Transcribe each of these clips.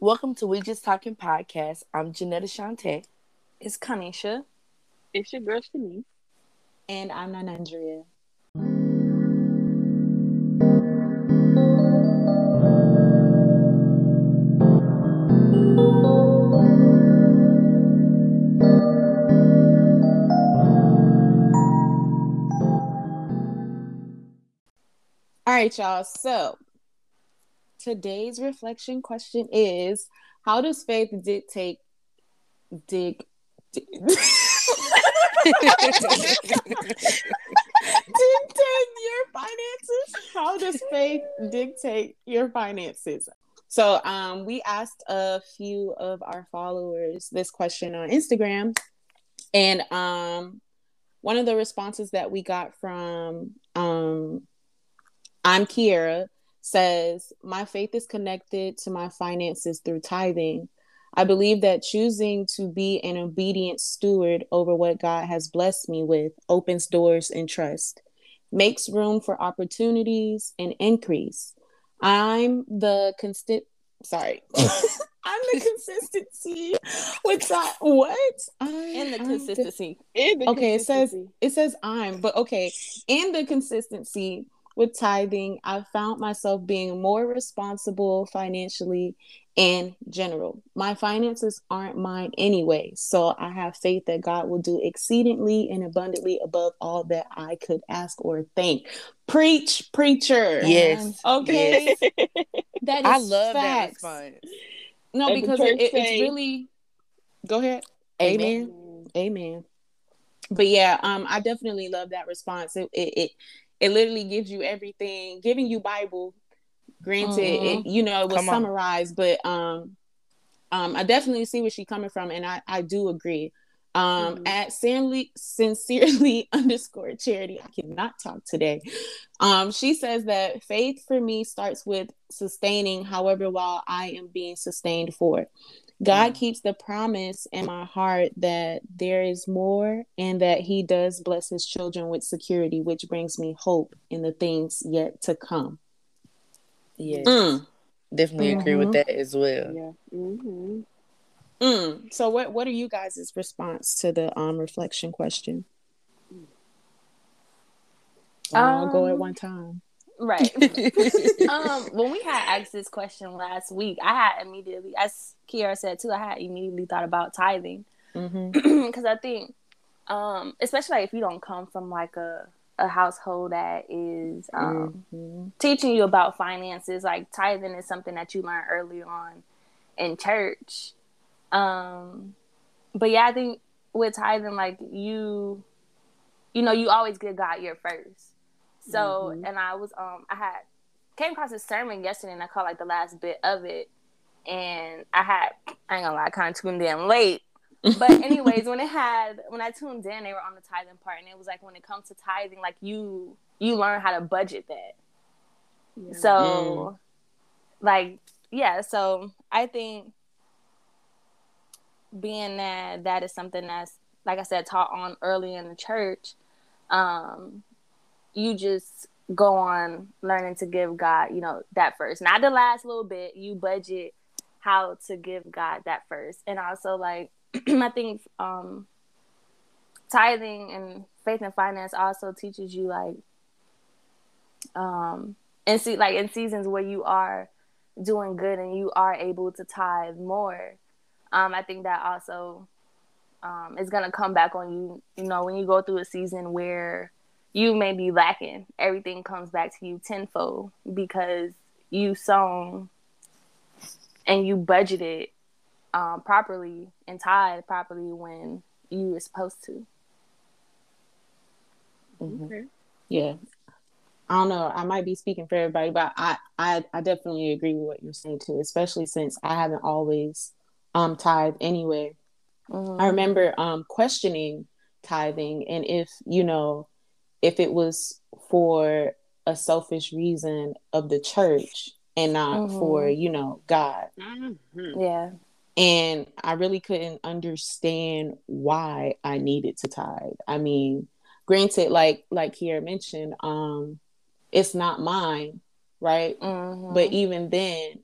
Welcome to We Just Talking Podcast. I'm Janetta Shante. It's Kanisha. It's your girl Shanice. And I'm Nanandria. All right, y'all. So today's reflection question is how does faith dictate dig, dig dictate your finances? How does faith dictate your finances? So um we asked a few of our followers this question on instagram. And um one of the responses that we got from um i'm kiera says, My faith is connected to my finances through tithing. I believe that choosing to be an obedient steward over what God has blessed me with opens doors and trust, makes room for opportunities and increase. I'm the constant, sorry. I'm the consistency with that. What? I, in the consistency. The, in the okay, consistency. it says it says I'm, but okay, in the consistency with tithing, I found myself being more responsible financially in general. My finances aren't mine anyway, so I have faith that God will do exceedingly and abundantly above all that I could ask or think. Preach, preacher. Yes. Okay. Yes. That is I love facts. that response. No, because it, it, it's really. Go ahead. Amen. Amen. Amen. But yeah, um, I definitely love that response. It, it, it it literally gives you everything, giving you Bible. Granted, mm-hmm. it, you know, it was Come summarized, on. but um, um, I definitely see where she's coming from, and I I do agree. Um, mm-hmm. at sincerely, sincerely underscore charity, I cannot talk today. Um, she says that faith for me starts with sustaining, however, while I am being sustained for. God keeps the promise in my heart that there is more and that He does bless His children with security, which brings me hope in the things yet to come. Yes. Mm. Definitely mm-hmm. agree with mm-hmm. that as well. Yeah. Mm-hmm. Mm. So, what what are you guys' response to the um reflection question? Um, I'll go at one time. Right. um, when we had asked this question last week, I had immediately, as Kiara said too, I had immediately thought about tithing because mm-hmm. I think, um, especially like if you don't come from like a a household that is um, mm-hmm. teaching you about finances, like tithing is something that you learn early on in church. Um, but yeah, I think with tithing, like you, you know, you always give God your first. So, mm-hmm. and I was um I had came across a sermon yesterday and I caught like the last bit of it. And I had I ain't gonna lie, I kind of tuned in late. But anyways, when it had when I tuned in, they were on the tithing part, and it was like when it comes to tithing, like you you learn how to budget that. Yeah. So, like yeah, so I think being that that is something that's like I said taught on early in the church, um, you just go on learning to give God, you know, that first. Not the last little bit. You budget how to give God that first. And also like I think um tithing and faith and finance also teaches you like um and see like in seasons where you are doing good and you are able to tithe more. Um I think that also um is gonna come back on you, you know, when you go through a season where you may be lacking. Everything comes back to you tenfold because you sown and you budgeted um, properly and tied properly when you were supposed to. Mm-hmm. Okay. Yeah. I don't know. I might be speaking for everybody, but I, I, I definitely agree with what you're saying too, especially since I haven't always um tithed anyway. Mm-hmm. I remember um questioning tithing and if you know if it was for a selfish reason of the church and not mm-hmm. for you know god mm-hmm. yeah and i really couldn't understand why i needed to tithe i mean granted like like here mentioned um it's not mine right mm-hmm. but even then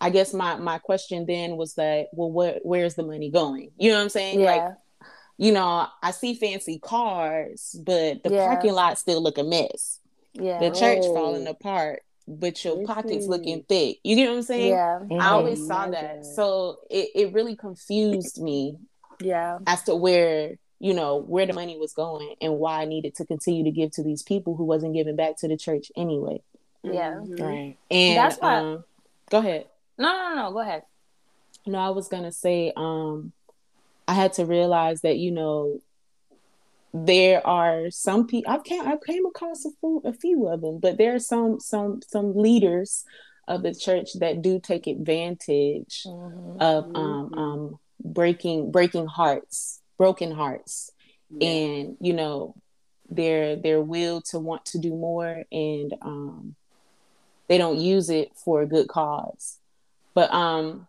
I guess my my question then was that, well, where where's the money going? You know what I'm saying? Yeah. Like, you know, I see fancy cars, but the yeah. parking lot still look a mess. Yeah. The church oh. falling apart, but your pockets looking thick. You get what I'm saying? Yeah. Mm-hmm. I always saw that. So it, it really confused me. Yeah. As to where you know where the money was going and why I needed to continue to give to these people who wasn't giving back to the church anyway. Yeah, mm-hmm. right. And that's why. Um, go ahead. No, no, no, go ahead. No, I was gonna say, um, I had to realize that you know there are some people I've came, I've came across a few, a few of them, but there are some some some leaders of the church that do take advantage mm-hmm. of um, um, breaking breaking hearts broken hearts yeah. and you know their their will to want to do more and um they don't use it for a good cause but um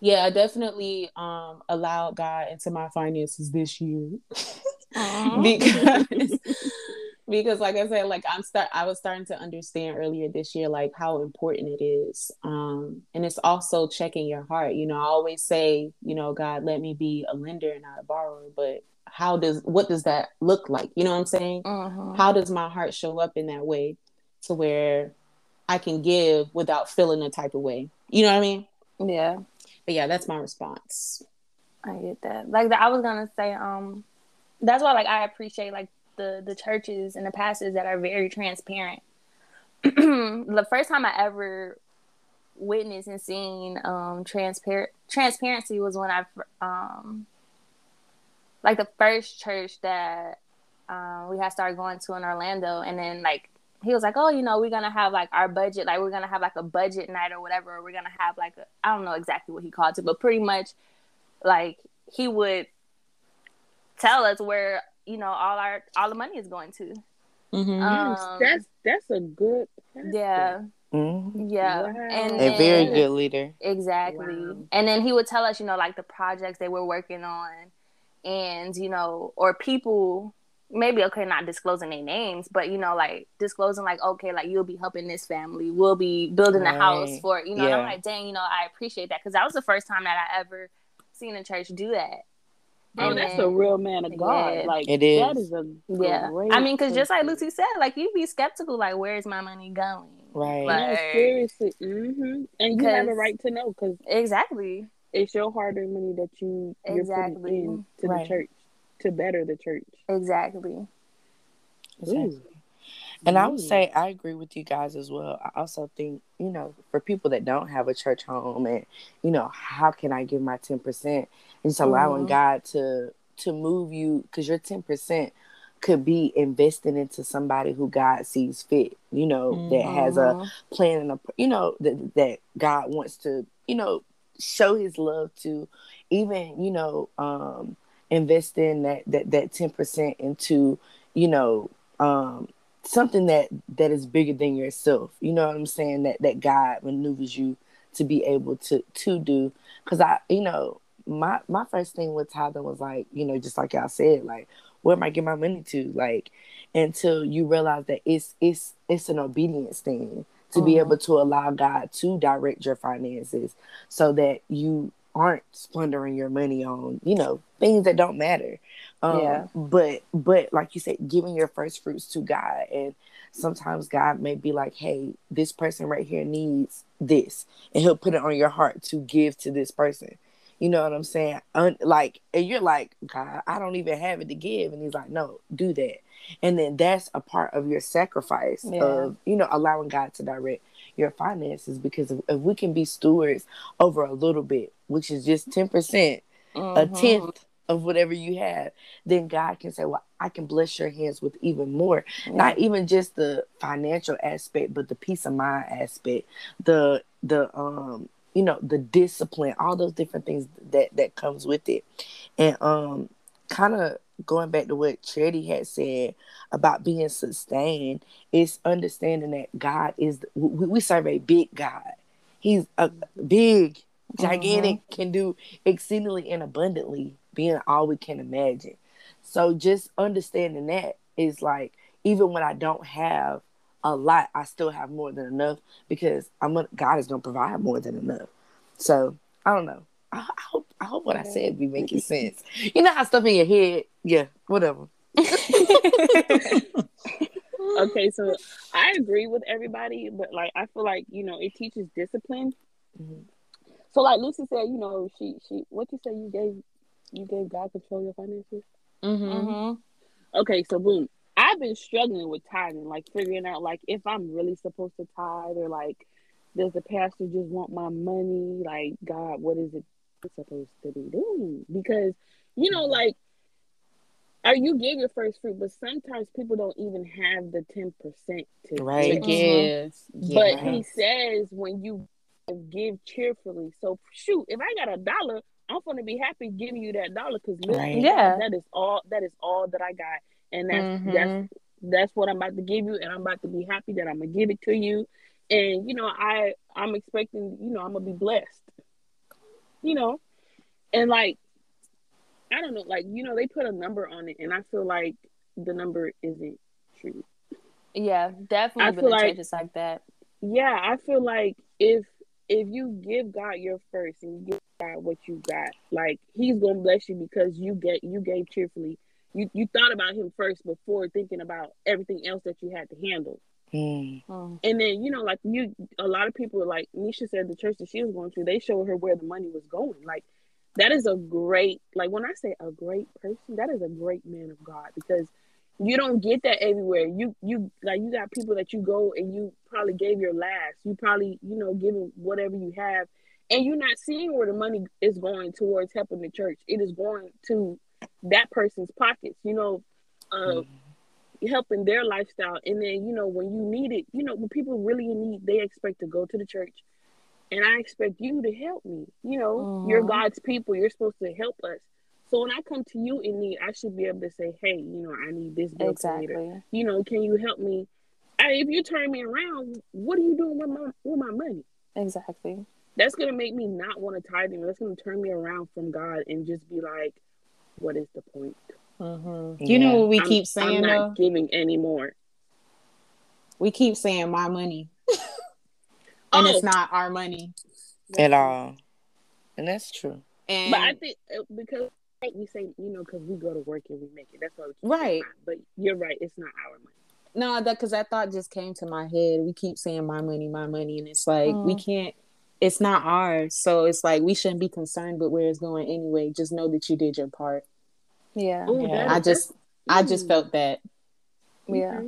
yeah i definitely um allowed god into my finances this year because because like I said, like I'm start I was starting to understand earlier this year like how important it is. Um and it's also checking your heart. You know, I always say, you know, God let me be a lender and not a borrower, but how does what does that look like? You know what I'm saying? Uh-huh. How does my heart show up in that way to where I can give without feeling a type of way? You know what I mean? Yeah. But yeah, that's my response. I get that. Like I was gonna say, um, that's why like I appreciate like the the churches and the pastors that are very transparent. the first time I ever witnessed and seen um transparent transparency was when I um like the first church that um, we had started going to in Orlando, and then like he was like, "Oh, you know, we're gonna have like our budget, like we're gonna have like a budget night or whatever. Or we're gonna have like I don't know exactly what he called it, but pretty much like he would tell us where you know all our all the money is going to. Mm-hmm. Um, that's that's a good. Yeah. Mm-hmm. Yeah, wow. and a very good leader. Exactly, wow. and then he would tell us, you know, like the projects they were working on, and you know, or people maybe okay, not disclosing their names, but you know, like disclosing, like okay, like you'll be helping this family, we'll be building right. a house for you know. Yeah. I'm like, dang, you know, I appreciate that because that was the first time that I ever seen a church do that. Oh, that's a real man of God. Yeah. Like it is. That is a yeah. I mean, because just like Lucy said, like you'd be skeptical, like where's my money going? Right. Like, no, seriously. Mm-hmm. And you have a right to know because exactly it's your hard-earned money that you exactly you're putting into right. the church to better the church. Exactly. Exactly. And I would say I agree with you guys as well. I also think, you know, for people that don't have a church home and, you know, how can I give my 10%? And just allowing mm-hmm. God to to move you because your 10% could be investing into somebody who God sees fit, you know, mm-hmm. that has a mm-hmm. plan and a, you know, that, that God wants to, you know, show his love to even, you know, um, invest in that, that, that 10% into, you know, um, something that that is bigger than yourself. You know what I'm saying? That that God maneuvers you to be able to to do. Because I, you know, my my first thing with Tyler was like, you know, just like y'all said, like, where am I getting my money to? Like, until you realize that it's it's it's an obedience thing to mm-hmm. be able to allow God to direct your finances so that you aren't splundering your money on, you know, things that don't matter. Um, yeah. But but like you said, giving your first fruits to God, and sometimes God may be like, "Hey, this person right here needs this," and He'll put it on your heart to give to this person. You know what I'm saying? Un- like, and you're like, God, I don't even have it to give, and He's like, No, do that. And then that's a part of your sacrifice yeah. of you know allowing God to direct your finances because if, if we can be stewards over a little bit, which is just ten percent, mm-hmm. a tenth of whatever you have, then God can say, Well, I can bless your hands with even more. Yeah. Not even just the financial aspect, but the peace of mind aspect, the the um, you know, the discipline, all those different things that that comes with it. And um kind of going back to what Charity had said about being sustained, is understanding that God is we, we serve a big God. He's a big, gigantic, mm-hmm. can do exceedingly and abundantly being all we can imagine. So just understanding that is like even when I don't have a a lot, I still have more than enough because I'm gonna, God is gonna provide more than enough. So I don't know. I, I hope I hope what I said be making sense. You know how stuff in your head, yeah, whatever. okay, so I agree with everybody, but like I feel like you know it teaches discipline. Mm-hmm. So like Lucy said, you know, she she what you say you gave you gave God control your finances. Mm-hmm. mm-hmm. Okay, so boom. I've been struggling with tithing, like figuring out like if I'm really supposed to tithe or like does the pastor just want my money? Like God, what is it supposed to be doing? Because you know, like or you give your first fruit, but sometimes people don't even have the ten percent to right. give. Mm-hmm. But he says when you give cheerfully. So shoot, if I got a dollar, I'm gonna be happy giving you that dollar because right. yeah, that is all. That is all that I got, and that's mm-hmm. that's that's what I'm about to give you, and I'm about to be happy that I'm gonna give it to you. And you know, I I'm expecting, you know, I'm gonna be blessed. You know, and like I don't know, like you know, they put a number on it, and I feel like the number isn't true. Yeah, definitely. I feel like changes like that. Yeah, I feel like if if you give God your first and you give God what you got, like He's gonna bless you because you get you gave cheerfully. You you thought about Him first before thinking about everything else that you had to handle. Mm. And then you know, like you, a lot of people like Nisha said, the church that she was going to, they showed her where the money was going. Like that is a great like when I say a great person, that is a great man of God because you don't get that everywhere. You you like you got people that you go and you probably gave your last. You probably, you know, giving whatever you have. And you're not seeing where the money is going towards helping the church. It is going to that person's pockets, you know, uh, mm-hmm. helping their lifestyle. And then, you know, when you need it, you know, when people really need, they expect to go to the church and I expect you to help me. You know, mm-hmm. you're God's people. You're supposed to help us. So when I come to you in need, I should be able to say, "Hey, you know, I need this bill exactly. later. You know, can you help me?" I, if you turn me around, what are you doing with my with my money? Exactly. That's gonna make me not want to tithe. That's gonna turn me around from God and just be like, "What is the point?" Mm-hmm. You know what we I'm, keep saying? I'm not though? giving anymore. We keep saying my money and oh. it's not our money at all. And that's true. And but I think uh, because like we say, you know, because we go to work and we make it. That's why we right. But you're right. It's not our money. No, that because that thought just came to my head. We keep saying my money, my money, and it's like mm. we can't. It's not ours, so it's like we shouldn't be concerned with where it's going anyway. Just know that you did your part. Yeah, Ooh, yeah. I just, I just felt that. Yeah,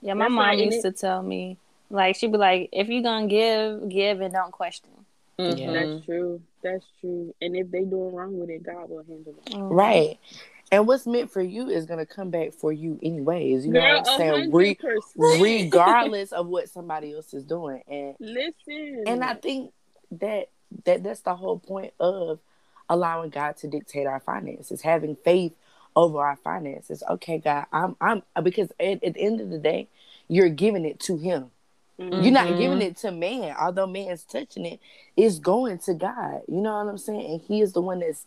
yeah. My That's mom used to tell me like she'd be like, if you're gonna give, give and don't question. Mm-hmm. That's true. That's true. And if they doing wrong with it, God will handle it. Mm-hmm. Right. And what's meant for you is gonna come back for you anyways. You Girl, know what I'm saying? Re- regardless of what somebody else is doing. And listen. And I think that that that's the whole point of allowing God to dictate our finances, having faith over our finances. Okay, God, I'm I'm because at, at the end of the day, you're giving it to him. Mm-hmm. You're not giving mm-hmm. it to man, although man's touching it, it's going to God. You know what I'm saying? And He is the one that's,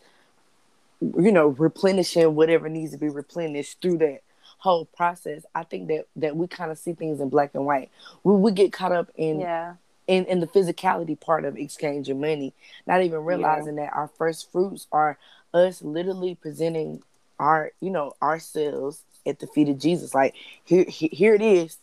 you know, replenishing whatever needs to be replenished through that whole process. I think that that we kind of see things in black and white. We we get caught up in yeah. in in the physicality part of exchanging money, not even realizing yeah. that our first fruits are us literally presenting our you know ourselves at the feet of Jesus. Like here here it is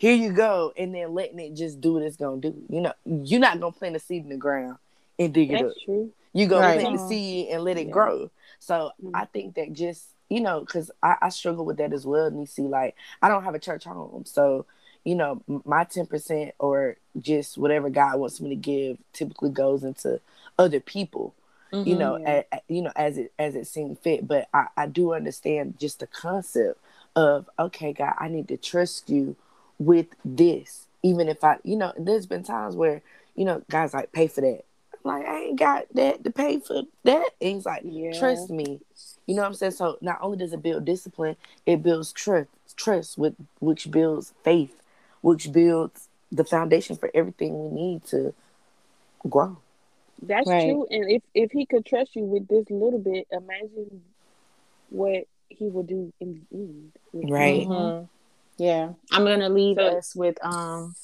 here you go, and then letting it just do what it's gonna do. You know, you're not gonna plant a seed in the ground and dig That's it up. True. You gonna right. plant the seed and let it yeah. grow. So mm-hmm. I think that just you know, because I, I, struggle with that as well. And you see, like I don't have a church home, so you know, my ten percent or just whatever God wants me to give typically goes into other people. Mm-hmm, you know, yeah. a, a, you know, as it as it seems fit. But I, I do understand just the concept of okay, God, I need to trust you with this. Even if I, you know, there's been times where, you know, guys like pay for that. I'm like, I ain't got that to pay for that. And he's like, yeah. trust me. You know what I'm saying? So not only does it build discipline, it builds trust, trust with which builds faith, which builds the foundation for everything we need to grow. That's right. true. And if if he could trust you with this little bit, imagine what he will do in the end. Right. Mm-hmm. Yeah, I'm gonna leave so, us with um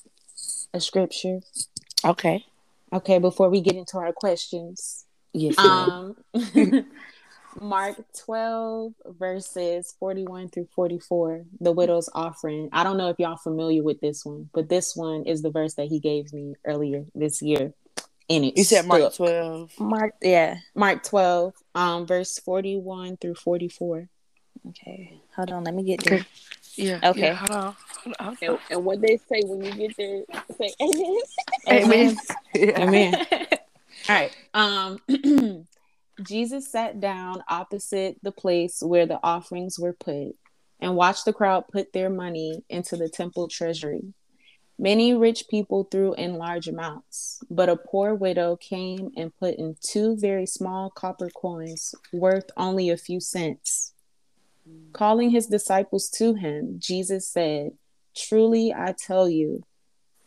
a scripture. Okay. Okay, before we get into our questions. Yes. Um Mark 12 verses 41 through 44, the widow's offering. I don't know if y'all familiar with this one, but this one is the verse that he gave me earlier this year. And it You said Mark 12. Mark yeah. Mark 12, um verse 41 through 44. Okay. Hold on, let me get there. Yeah. Okay. Yeah, hold on. Hold on. And, and, what they say when you get there, say amen. Amen. amen. All right. Um Jesus sat down opposite the place where the offerings were put and watched the crowd put their money into the temple treasury. Many rich people threw in large amounts, but a poor widow came and put in two very small copper coins worth only a few cents. Calling his disciples to him, Jesus said, Truly I tell you,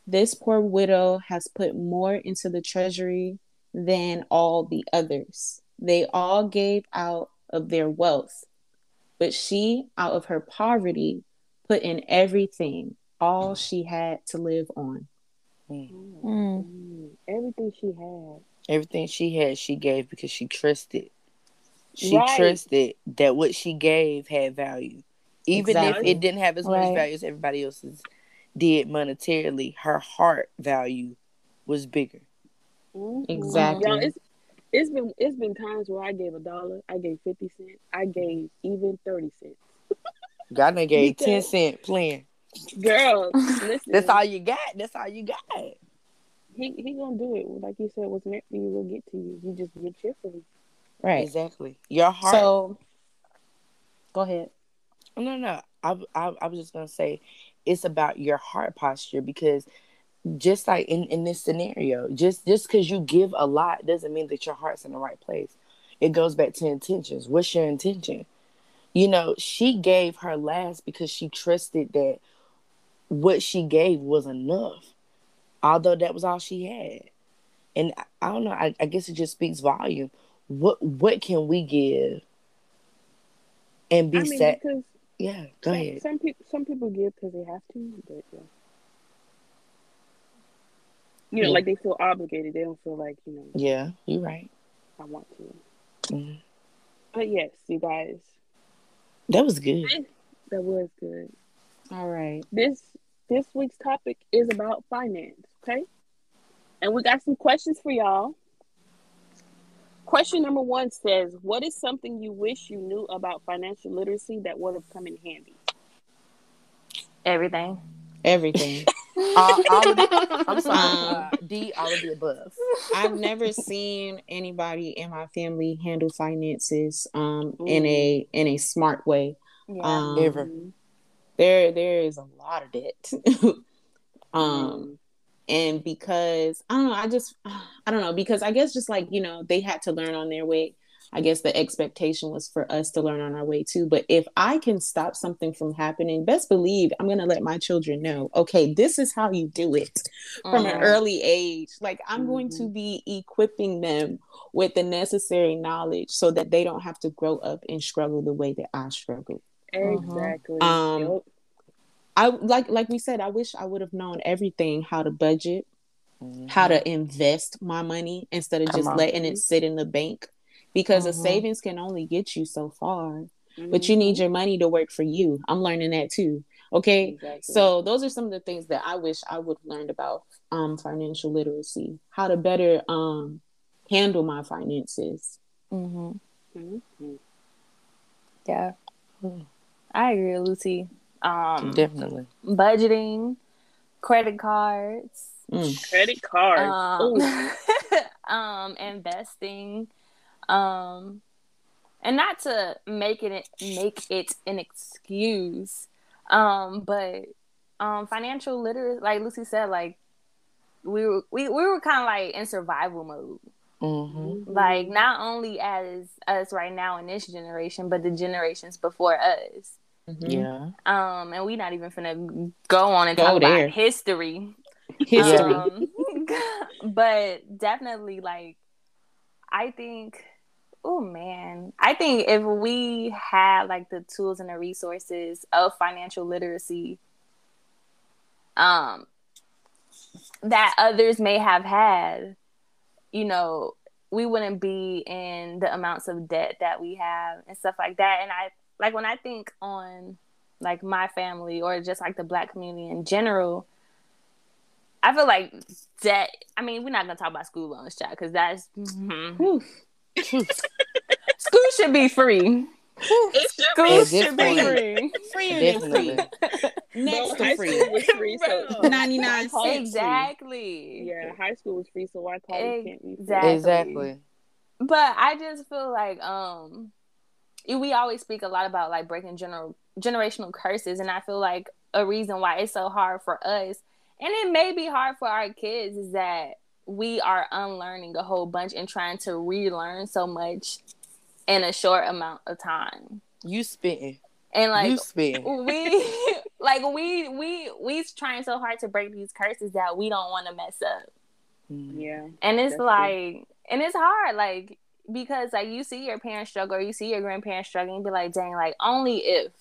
this poor widow has put more into the treasury than all the others. They all gave out of their wealth, but she, out of her poverty, put in everything, all she had to live on. Mm. Mm. Everything she had. Everything she had, she gave because she trusted she right. trusted that what she gave had value. Even exactly. if it didn't have as much right. value as everybody else's did monetarily, her heart value was bigger. Mm-hmm. Exactly. Y'all, it's, it's been it's been times where I gave a dollar, I gave fifty cents, I gave even thirty cents. God done gave because, ten cent plan. Girl, listen. That's all you got. That's all you got. He he gonna do it. Like you said, what's meant for you will get to you. You just get cheerfully. Right. Exactly. Your heart. So, go ahead. No, no. I, I, I was just gonna say, it's about your heart posture because just like in, in this scenario, just just because you give a lot doesn't mean that your heart's in the right place. It goes back to intentions. What's your intention? You know, she gave her last because she trusted that what she gave was enough, although that was all she had. And I, I don't know. I, I guess it just speaks volume what what can we give and be I mean, set? Yeah, go some, ahead. Some people some people give because they have to, but yeah. You know, yeah. like they feel obligated. They don't feel like you know. Yeah, you're right. I want to. Mm-hmm. But yes, you guys. That was good. That was good. All right. This this week's topic is about finance. Okay, and we got some questions for y'all. Question number one says, What is something you wish you knew about financial literacy that would have come in handy? Everything. Everything. all, all the, I'm sorry, uh, D, all of the above. I've never seen anybody in my family handle finances um, in a in a smart way. Yeah. Um, Ever. There, there is a lot of debt. um, and because i don't know i just i don't know because i guess just like you know they had to learn on their way i guess the expectation was for us to learn on our way too but if i can stop something from happening best believe i'm going to let my children know okay this is how you do it from an mm-hmm. early age like i'm mm-hmm. going to mm-hmm. be equipping them with the necessary knowledge so that they don't have to grow up and struggle the way that i struggled exactly um yep I like like we said, I wish I would have known everything how to budget, mm-hmm. how to invest my money instead of Come just on. letting it sit in the bank because mm-hmm. a savings can only get you so far. Mm-hmm. But you need mm-hmm. your money to work for you. I'm learning that too. Okay. Exactly. So those are some of the things that I wish I would have learned about um financial literacy, how to better um handle my finances. Mm-hmm. mm-hmm. Yeah. I agree, Lucy. Um, Definitely. Budgeting, credit cards. Mm. Credit cards. Um, um, investing. Um, and not to make it make it an excuse. Um, but um, financial literacy, like Lucy said, like we were we, we were kind of like in survival mode. Mm-hmm. Like not only as us right now in this generation, but the generations before us. Mm-hmm. Yeah. Um, and we're not even finna go on and go talk there. about history. History. Um, but definitely like I think oh man. I think if we had like the tools and the resources of financial literacy um that others may have had, you know, we wouldn't be in the amounts of debt that we have and stuff like that. And I like when I think on like my family or just like the black community in general, I feel like debt. I mean, we're not gonna talk about school loans, chat, because that's mm-hmm. school should be free. School should be free. Free and free. Next to free. was free, so 99 cents. Exactly. Yeah, high school was free, so why college can't be free? Exactly. exactly. But I just feel like um we always speak a lot about like breaking general generational curses and I feel like a reason why it's so hard for us and it may be hard for our kids is that we are unlearning a whole bunch and trying to relearn so much in a short amount of time. You spitting. And like you spitting. we like we we we's trying so hard to break these curses that we don't want to mess up. Mm-hmm. Yeah. And it's like true. and it's hard, like because like you see your parents struggle or you see your grandparents struggling, be like, dang, like only if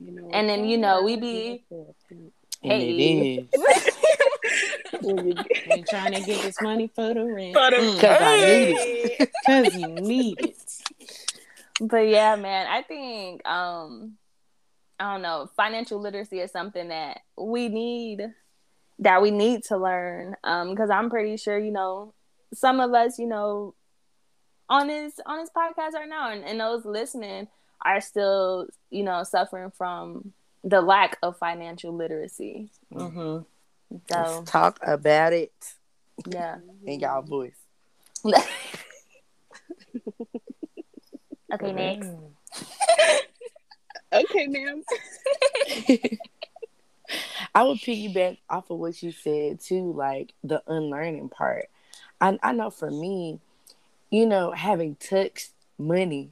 you know, and then you know we be Hey. We're trying to get this money for the rent. Because mm. I need it. Because you need it. But yeah, man, I think um I don't know, financial literacy is something that we need that we need to learn. Um, because I'm pretty sure, you know, some of us, you know, on his on his podcast right now and, and those listening are still, you know, suffering from the lack of financial literacy. Mm-hmm. So Let's talk about it. Yeah, in y'all voice. okay, next. okay, ma'am. I would piggyback off of what you said too, like the unlearning part. I I know for me, you know, having touched money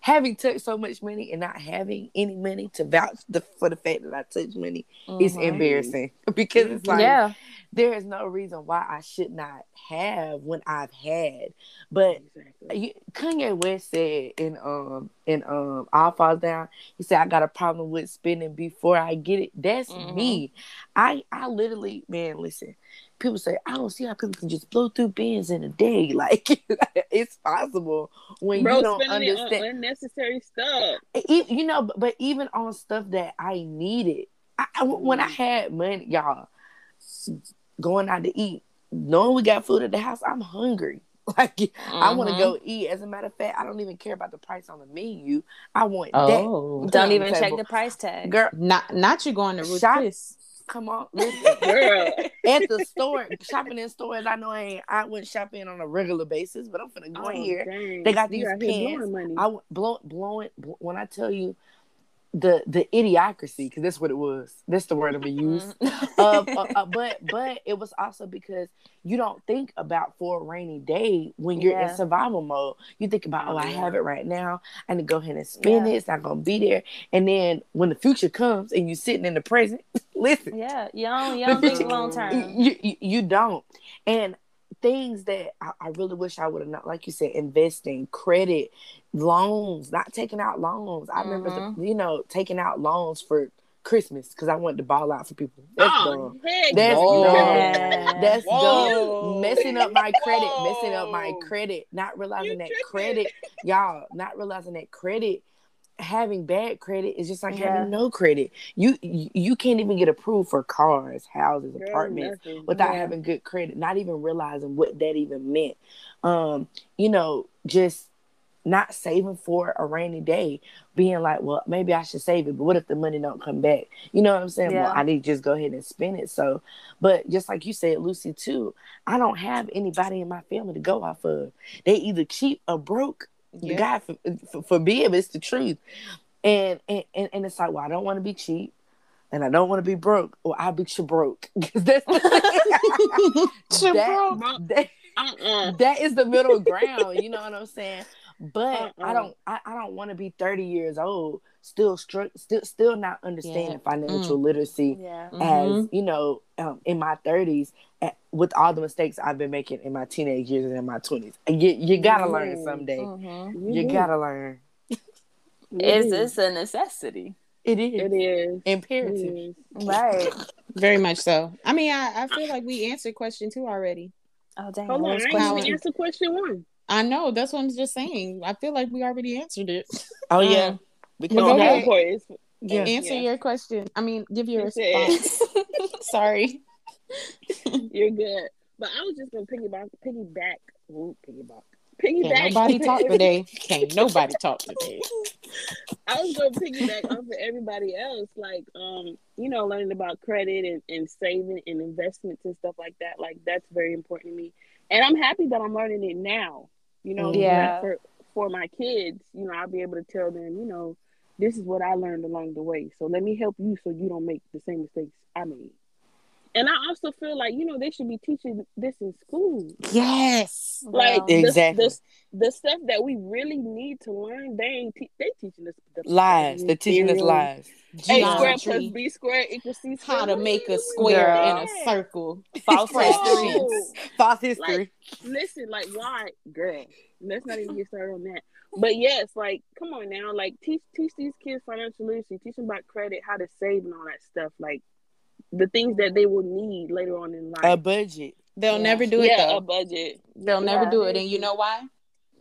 having touched so much money and not having any money to vouch the, for the fact that I touch money mm-hmm. is embarrassing because it's like yeah. there is no reason why I should not have when I've had. But exactly. Kanye West said in um in um All Falls Down, he said I got a problem with spending before I get it. That's mm-hmm. me. I I literally man, listen people say, I don't see how people can just blow through bins in a day. Like it's possible when Bro, you don't understand unnecessary stuff. You know, but, but even on stuff that I needed, I, mm. when I mm. had money, y'all going out to eat, knowing we got food at the house, I'm hungry. Like mm-hmm. I want to go eat. As a matter of fact, I don't even care about the price on the menu. I want oh. that. Don't even check the price tag, girl. Not not you going to Ruth Come on, listen, girl. At the store, shopping in stores, I know I ain't. I wouldn't shop in on a regular basis, but I'm gonna go oh, in here. Dang. They got these pants. I blow, blowing. When I tell you, the the idiocracy because that's what it was that's the word i'm gonna use mm-hmm. uh, uh, uh, but but it was also because you don't think about for a rainy day when you're yeah. in survival mode you think about oh i have it right now i need to go ahead and spend yeah. it it's not gonna be there and then when the future comes and you're sitting in the present listen yeah you don't, you don't think long term you, you, you don't and things that I, I really wish I would have not, like you said, investing, credit, loans, not taking out loans. I mm-hmm. remember, the, mm-hmm. you know, taking out loans for Christmas because I wanted to ball out for people. That's oh, dumb. That's Whoa. dumb. That's Whoa. dumb. Messing up my credit, Whoa. messing up my credit, not realizing you that credit, y'all, not realizing that credit having bad credit is just like yeah. having no credit. You, you, can't even get approved for cars, houses, Girl, apartments nothing. without yeah. having good credit. Not even realizing what that even meant. Um, you know, just not saving for a rainy day, being like, well, maybe I should save it, but what if the money don't come back? You know what I'm saying? Yeah. Well, I need to just go ahead and spend it. So, but just like you said, Lucy, too, I don't have anybody in my family to go off of. They either cheap or broke yeah. God for, for, forbid, it's the truth. And, and and it's like, well, I don't want to be cheap, and I don't want to be broke, or I'll be broke because that's that, that, uh-uh. that is the middle ground. You know what I'm saying? But uh-uh. I don't I, I don't want to be 30 years old still str- still still not understanding yeah. financial mm. literacy yeah. as mm-hmm. you know um, in my 30s at, with all the mistakes I've been making in my teenage years and in my 20s. You, you gotta mm-hmm. learn someday. Mm-hmm. You gotta learn. It's it's a necessity. It is. It is imperative. It is. Right. Very much so. I mean, I, I feel like we answered question two already. Oh dang! Hold on, I ain't answer question one. I know. That's what I'm just saying. I feel like we already answered it. Oh yeah. Um, because no, go Yeah. Answer yeah. your question. I mean, give your response. Sorry. You're good. But I was just gonna piggyback, piggyback, ooh, piggyback, piggyback. Can't nobody talk today. Can't nobody talk today. I was gonna piggyback off of everybody else, like um, you know, learning about credit and, and saving and investments and stuff like that. Like that's very important to me, and I'm happy that I'm learning it now. You know, yeah. For for my kids, you know, I'll be able to tell them, you know, this is what I learned along the way. So let me help you so you don't make the same mistakes I made. And I also feel like you know they should be teaching this in school. Yes, like exactly the, the, the, stuff that we really need to learn. They ain't te- they teaching us the lies. They're teaching us lies. A square plus B square equals C square. How to make a square Girl. in a circle. False history. False history. Like, listen, like why, girl? Let's not even get started on that. But yes, like come on now, like teach teach these kids financial literacy, teach them about credit, how to save, and all that stuff. Like the things that they will need later on in life. A budget. They'll yeah. never do it yeah, though. a budget. They'll yeah. never do it, and you know why?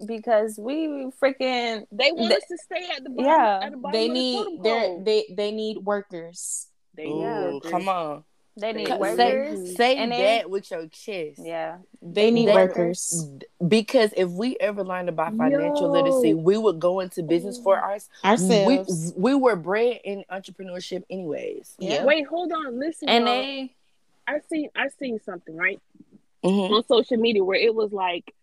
Because we freaking they want they, us to stay at the bottom. Yeah, the they need they they they need workers. They Ooh, workers. come on. They need workers. Say, say and that they, with your chest. Yeah. They need they, workers. Because if we ever learned about financial Yo. literacy, we would go into business for us, ourselves. We, we were bred in entrepreneurship anyways. Yeah. Wait, hold on. Listen. And y'all. they I seen I seen something, right? Mm-hmm. On social media where it was like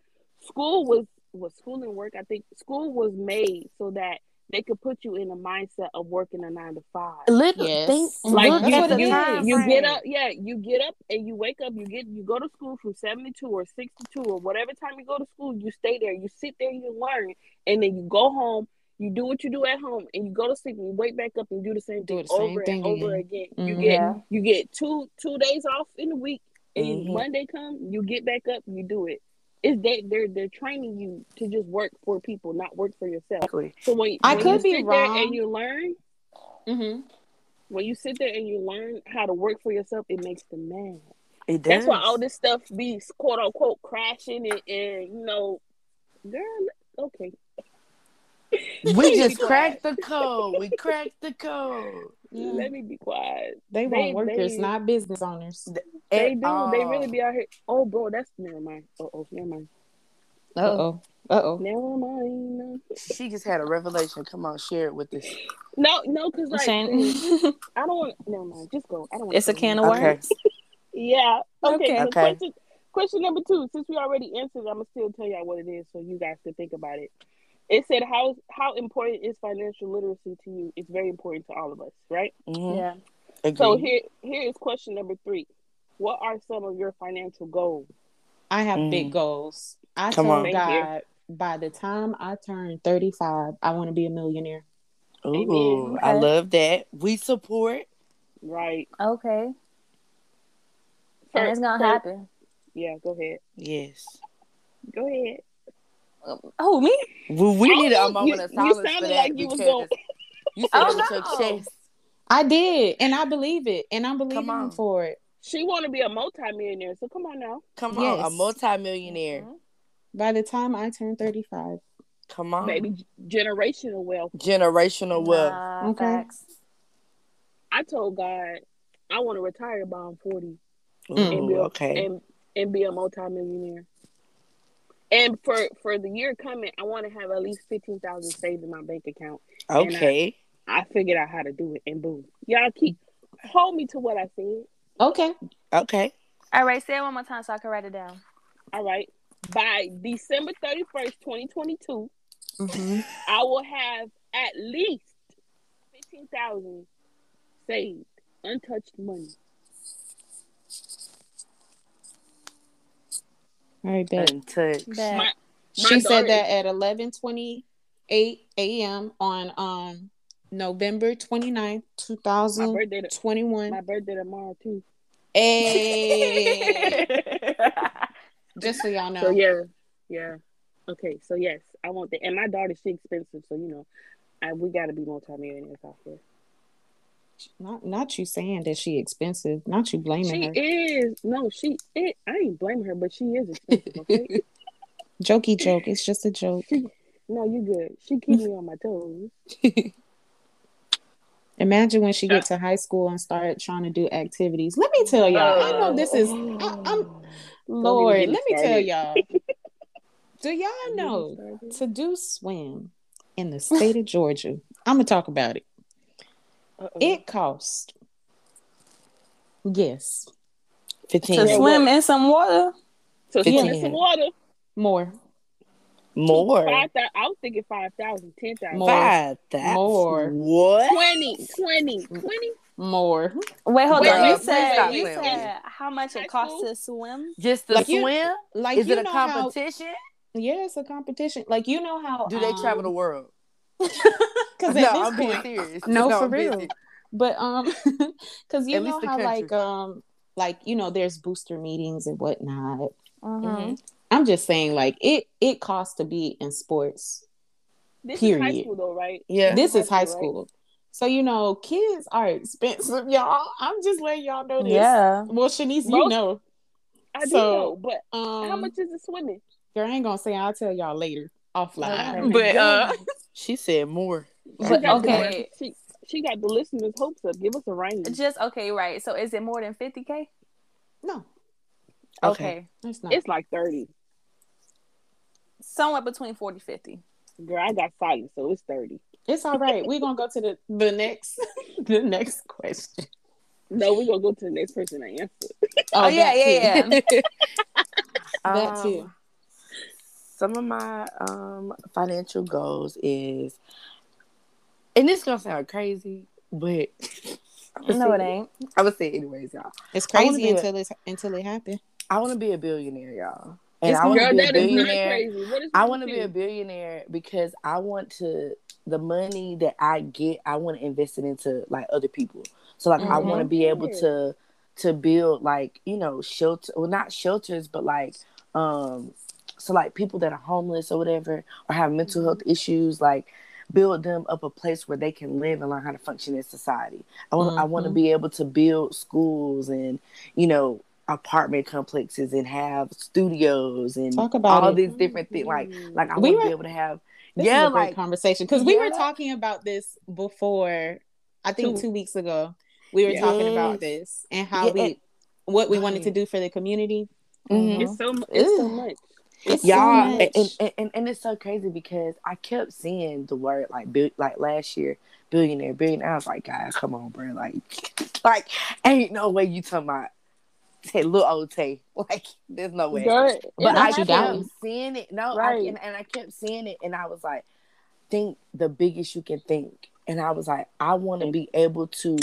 school was was school and work. I think school was made so that they could put you in a mindset of working a nine to five. Literally, yes. like you, you, you get up, yeah, you get up and you wake up. You get you go to school from seventy two or sixty two or whatever time you go to school. You stay there, you sit there, you learn, and then you go home. You do what you do at home, and you go to sleep, and you wake back up and do the same thing the same over thing and over again. again. Mm-hmm. You get yeah. you get two two days off in the week, and mm-hmm. Monday come, you get back up, and you do it is that they're they're training you to just work for people, not work for yourself. Exactly. So when, I when could you be sit wrong. there and you learn, mm-hmm. when you sit there and you learn how to work for yourself, it makes them mad. It does. That's why all this stuff be quote unquote crashing and, and you know, girl, okay. We just cracked the code. We cracked the code. Yeah. Let me be quiet. They, they want workers, they, not business owners. They do. Uh, they really be out here. Oh, bro, that's never mind. oh, never mind. Uh oh. Uh oh. Never mind. She just had a revelation. Come on, share it with us. No, no, because like I don't want. Never mind. Just go. I don't. It's a can of worms. yeah. Okay. Okay. So okay. Question, question number two. Since we already answered, I'm gonna still tell y'all what it is, so you guys can think about it. It said how how important is financial literacy to you? It's very important to all of us, right? Mm-hmm. Yeah. Agreed. So here here is question number three. What are some of your financial goals? I have mm. big goals. I Come told on. God by the time I turn 35, I want to be a millionaire. Ooh, okay. I love that. We support. Right. Okay. For, and it's gonna for, happen. Yeah, go ahead. Yes. Go ahead. Oh, me? Well, we need a moment of silence you sounded like you was going. You said oh, it with no. your chest. I did, and I believe it, and I'm believing for it. She want to be a multimillionaire, so come on now. Come yes. on, a multimillionaire. Mm-hmm. By the time I turn 35. Come on. Maybe generational wealth. Generational wealth. Nah, okay. Facts. I told God I want to retire by I'm 40. Mm, and be a, okay. And, and be a multimillionaire. And for for the year coming, I want to have at least fifteen thousand saved in my bank account. Okay. I, I, figured out how to do it, and boom, y'all keep hold me to what I said. Okay. Okay. All right. Say it one more time so I can write it down. All right. By December 31st, 2022, mm-hmm. I will have at least 15,000 saved, untouched money. All right, bet. Untouched. Bet. My, my she said that at 11:28 a.m. on um November 29th, 2021. My birthday, tomorrow, too. Hey. Just so y'all know. So, yeah. Yeah. Okay. So, yes, I want that. And my daughter's she expensive. So, you know, I, we got to be multimillionaires out there. Not not you saying that she expensive. Not you blaming she her. She is no, she. It, I ain't blaming her, but she is expensive. Okay. Jokey joke. It's just a joke. She, no, you good. She keep me on my toes. Imagine when she get to high school and start trying to do activities. Let me tell y'all. I know this is. I, am oh. Lord, let me tell y'all. Do y'all know to do swim in the state of Georgia? I'm gonna talk about it. Uh-oh. It cost. Yes. 15. To swim in some water. To swim in some water. More. More. Five, I was thinking 5,000, 10,000. More. Five, More. What? 20, 20, 20. More. Wait, hold Wait, on. You said, you said how much it costs to swim? Just to like swim? You, like Is it a competition? How, yeah, it's a competition. Like you know how do they um, travel the world? Because no, I'm being serious. No, no for real. But um, because you At know how like um, like you know, there's booster meetings and whatnot. Mm-hmm. mm-hmm. I'm just saying, like it it costs to be in sports. This period. is high school, though, right? Yeah, this, is high school. school. Right? So you know, kids are expensive, y'all. I'm just letting y'all know this. Yeah. Well, Shanice, Most, you know. I so, do know, but um, how much is the swimming? Girl, I ain't gonna say. I'll tell y'all later offline. Okay. But uh, she said more. But okay, she, she got the listeners' hopes up. Give us a range. Just okay, right? So is it more than fifty k? No. Okay, it's, not. it's like thirty. Somewhere between 40 50. Girl, I got silent, so it's 30. It's all right. We're gonna go to the the next the next question. No, we're gonna go to the next person to answer. Oh, oh yeah, yeah, yeah. that too. Um, Some of my um, financial goals is, and this gonna sound crazy, but no, it ain't. I would say anyways, y'all. It's crazy until it's until it happens. I want to be a billionaire, y'all. And it's I want to be a billionaire. I want to be a billionaire because I want to the money that I get. I want to invest it into like other people. So like mm-hmm. I want to be able to to build like you know shelter. Well, not shelters, but like um so like people that are homeless or whatever or have mental health mm-hmm. issues like build them up a place where they can live and learn how to function in society. I want mm-hmm. I want to be able to build schools and you know apartment complexes and have studios and Talk about all it. these different things. Like like I we want to be able to have yeah, like conversation because yeah. we were talking about this before. I think two, two weeks ago we were yes. talking about this and how yeah, we what we wanted to do for the community. Mm-hmm. It's so it's so much. It's y'all so and, and, and, and, it's so crazy because I kept seeing the word like like last year billionaire billionaire. I was like, guys, come on, bro. Like, like ain't no way you talking about say little old Tay. Like, there's no way. But, but I kept down. seeing it. No, right. I, and, and I kept seeing it, and I was like, think the biggest you can think. And I was like, I want to be able to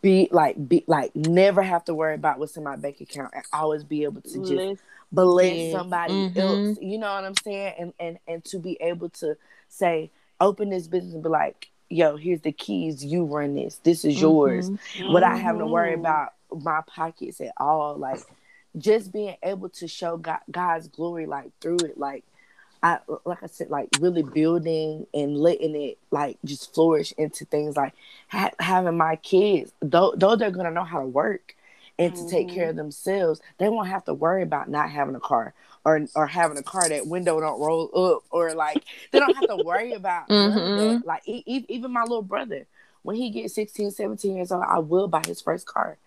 be like be like never have to worry about what's in my bank account and always be able to just bless somebody mm-hmm. else. You know what I'm saying? And and and to be able to say, open this business and be like, yo, here's the keys. You run this. This is yours. Mm-hmm. Without having to worry mm-hmm. about my pockets at all. Like just being able to show God, God's glory like through it. Like I like I said, like really building and letting it like just flourish into things like ha- having my kids. Though though they're gonna know how to work and mm-hmm. to take care of mm-hmm. themselves, they won't have to worry about not having a car or or having a car that window don't roll up or like they don't have to worry about mm-hmm. like e- even my little brother when he gets 16 17 years old i will buy his first car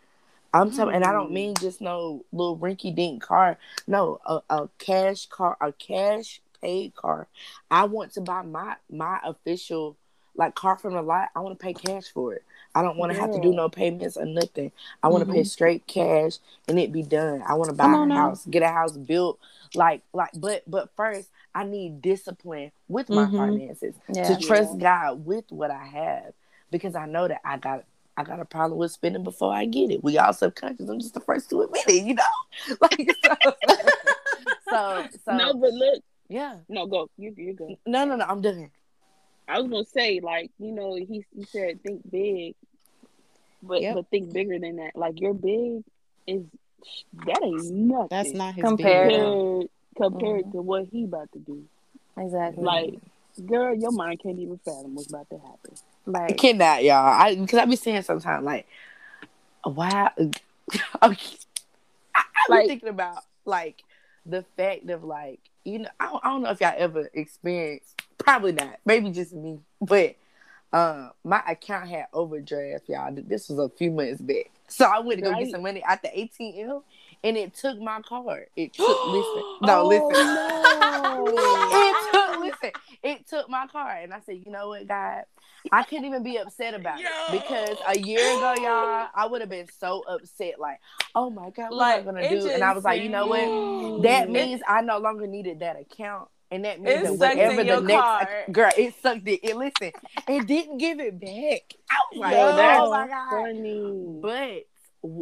I'm telling, and I don't mean mm. just no little rinky dink car. No, a, a cash car, a cash paid car. I want to buy my my official like car from the lot. I want to pay cash for it. I don't want to yeah. have to do no payments or nothing. I want to mm-hmm. pay straight cash and it be done. I want to buy a house, now. get a house built. Like like, but but first I need discipline with my mm-hmm. finances yeah. to trust yeah. God with what I have because I know that I got I got a problem with spending before I get it. We all subconscious. I'm just the first to admit it, you know? Like so, so, so No, but look. Yeah. No, go. You you go. No, no, no, I'm done. I was gonna say, like, you know, he he said think big, but yep. but think bigger than that. Like your big is that ain't nothing. That's not his compared compared, compared mm-hmm. to what he about to do. Exactly. Like Girl, your mind can't even fathom what's about to happen. Like, it cannot, y'all. I because I be saying sometimes like, wow. okay. I, I like, thinking about like the fact of like you know I don't, I don't know if y'all ever experienced probably not maybe just me but uh, my account had overdraft y'all this was a few months back so I went to go right. get some money at the ATM and it took my card. It took listen. No, oh, listen. No. it took listen. It took my card. And I said, you know what, God? I couldn't even be upset about Yo. it. Because a year ago, y'all, I would have been so upset, like, oh my God, what like, am I gonna do? And I was like, you know what? That means I no longer needed that account. And that means that whatever the next card. girl, it sucked it. It listen, it didn't give it back. I was like, Yo, oh my god. Funny. But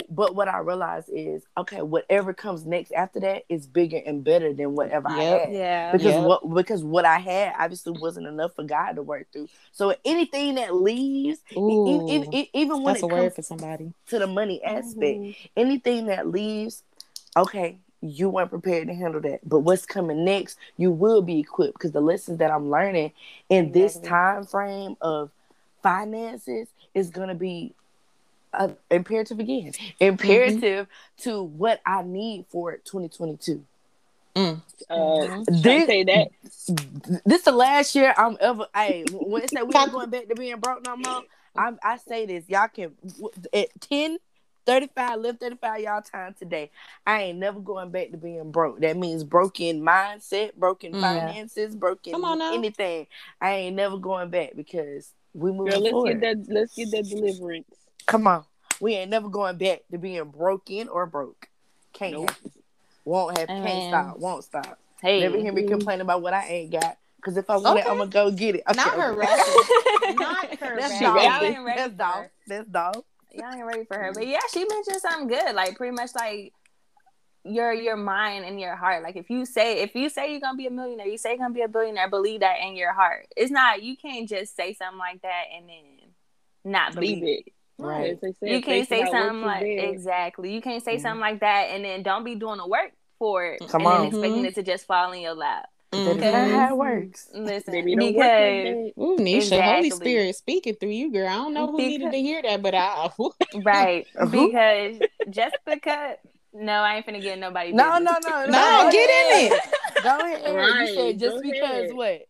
but what I realized is okay, whatever comes next after that is bigger and better than whatever yep. I had. Yeah. Because yep. what because what I had obviously wasn't enough for God to work through. So anything that leaves, Ooh, even, even when it comes for somebody to the money aspect, mm-hmm. anything that leaves, okay, you weren't prepared to handle that. But what's coming next, you will be equipped because the lessons that I'm learning in this time frame of finances is gonna be uh, imperative again, imperative mm-hmm. to what I need for 2022. Mm. Uh, this, say that this the last year I'm ever. Hey, when it said we ain't going back to being broke no more, I, I say this. Y'all can at 10, 35, live 35 y'all time today. I ain't never going back to being broke. That means broken mindset, broken mm. finances, broken anything. I ain't never going back because we moving Girl, let's get that. Let's get that deliverance. Come on. We ain't never going back to being broken or broke. Can't nope. happen. Won't have. Can't stop. Won't stop. Hey, never hear me mm-hmm. complain about what I ain't got. Cause if I want okay. it, I'm gonna go get it. Okay, Not her okay. Not her That's dog. Y'all ain't ready That's dog. That's dog. Y'all ain't ready for her. But yeah, she mentioned something good. Like pretty much like your your mind and your heart. Like if you say if you say you're gonna be a millionaire, you say you're gonna be a billionaire, believe that in your heart. It's not you can't just say something like that and then not believe, believe it. Right. You can't say something like exactly. You can't say mm-hmm. something like that and then don't be doing the work for it Come and on. then expecting mm-hmm. it to just fall in your lap. Mm-hmm. That's how it works. Listen, because Ooh, Nisha, exactly. Holy Spirit speaking through you, girl. I don't know who because, needed to hear that, but I right because just because. No, I ain't finna get nobody. No, no, no, no, no. Get in it. Go ahead. Right. You said just because ahead. what?